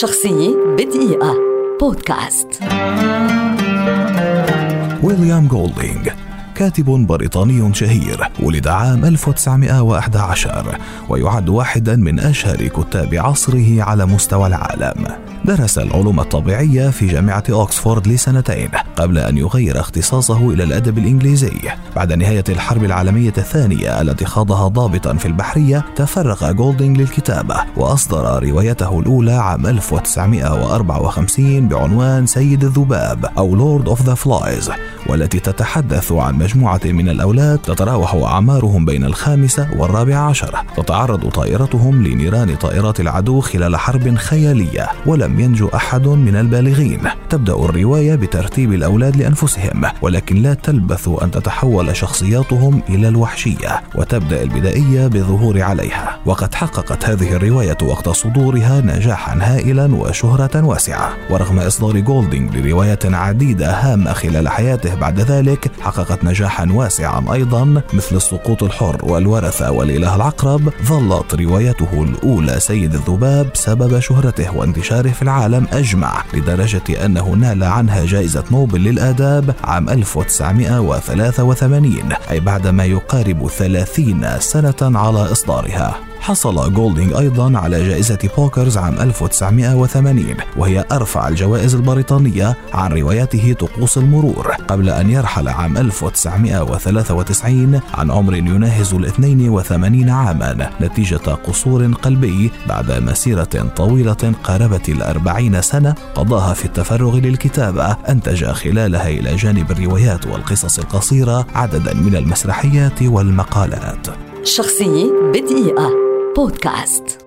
شخصية بدقيقة. بودكاست. ويليام جولدينغ كاتب بريطاني شهير ولد عام 1911 ويعد واحدا من أشهر كتاب عصره على مستوى العالم. درس العلوم الطبيعية في جامعة أوكسفورد لسنتين قبل أن يغير اختصاصه إلى الأدب الإنجليزي. بعد نهاية الحرب العالمية الثانية التي خاضها ضابطا في البحرية تفرغ جولدينغ للكتابة وأصدر روايته الأولى عام 1954 بعنوان سيد الذباب أو Lord of the Flies والتي تتحدث عن مجموعة من الأولاد تتراوح أعمارهم بين الخامسة والرابعة عشر. تتعرض طائرتهم لنيران طائرات العدو خلال حرب خيالية ولم ينجو أحد من البالغين. تبدأ الرواية بترتيب الأولاد لأنفسهم ولكن لا تلبث أن تتحول شخصياتهم إلى الوحشية وتبدأ البدائية بالظهور عليها. وقد حققت هذه الرواية وقت صدورها نجاحا هائلا وشهرة واسعة. ورغم إصدار جولدينغ لروايات عديدة هامة خلال حياته بعد ذلك حققت نجاحا واسعا أيضا مثل السقوط الحر والورثة والإله العقرب ظلت روايته الأولى سيد الذباب سبب شهرته وانتشاره في العالم أجمع لدرجة أنه نال عنها جائزة نوبل للآداب عام 1983 أي بعد ما يقارب 30 سنة على إصدارها. حصل جولدينغ أيضا على جائزة بوكرز عام 1980 وهي أرفع الجوائز البريطانية عن روايته طقوس المرور قبل أن يرحل عام 1993 عن عمر يناهز ال 82 عاما نتيجة قصور قلبي بعد مسيرة طويلة قاربت الأربعين سنة قضاها في التفرغ للكتابة أنتج خلالها إلى جانب الروايات والقصص القصيرة عددا من المسرحيات والمقالات. شخصية بدقيقة. بودكاست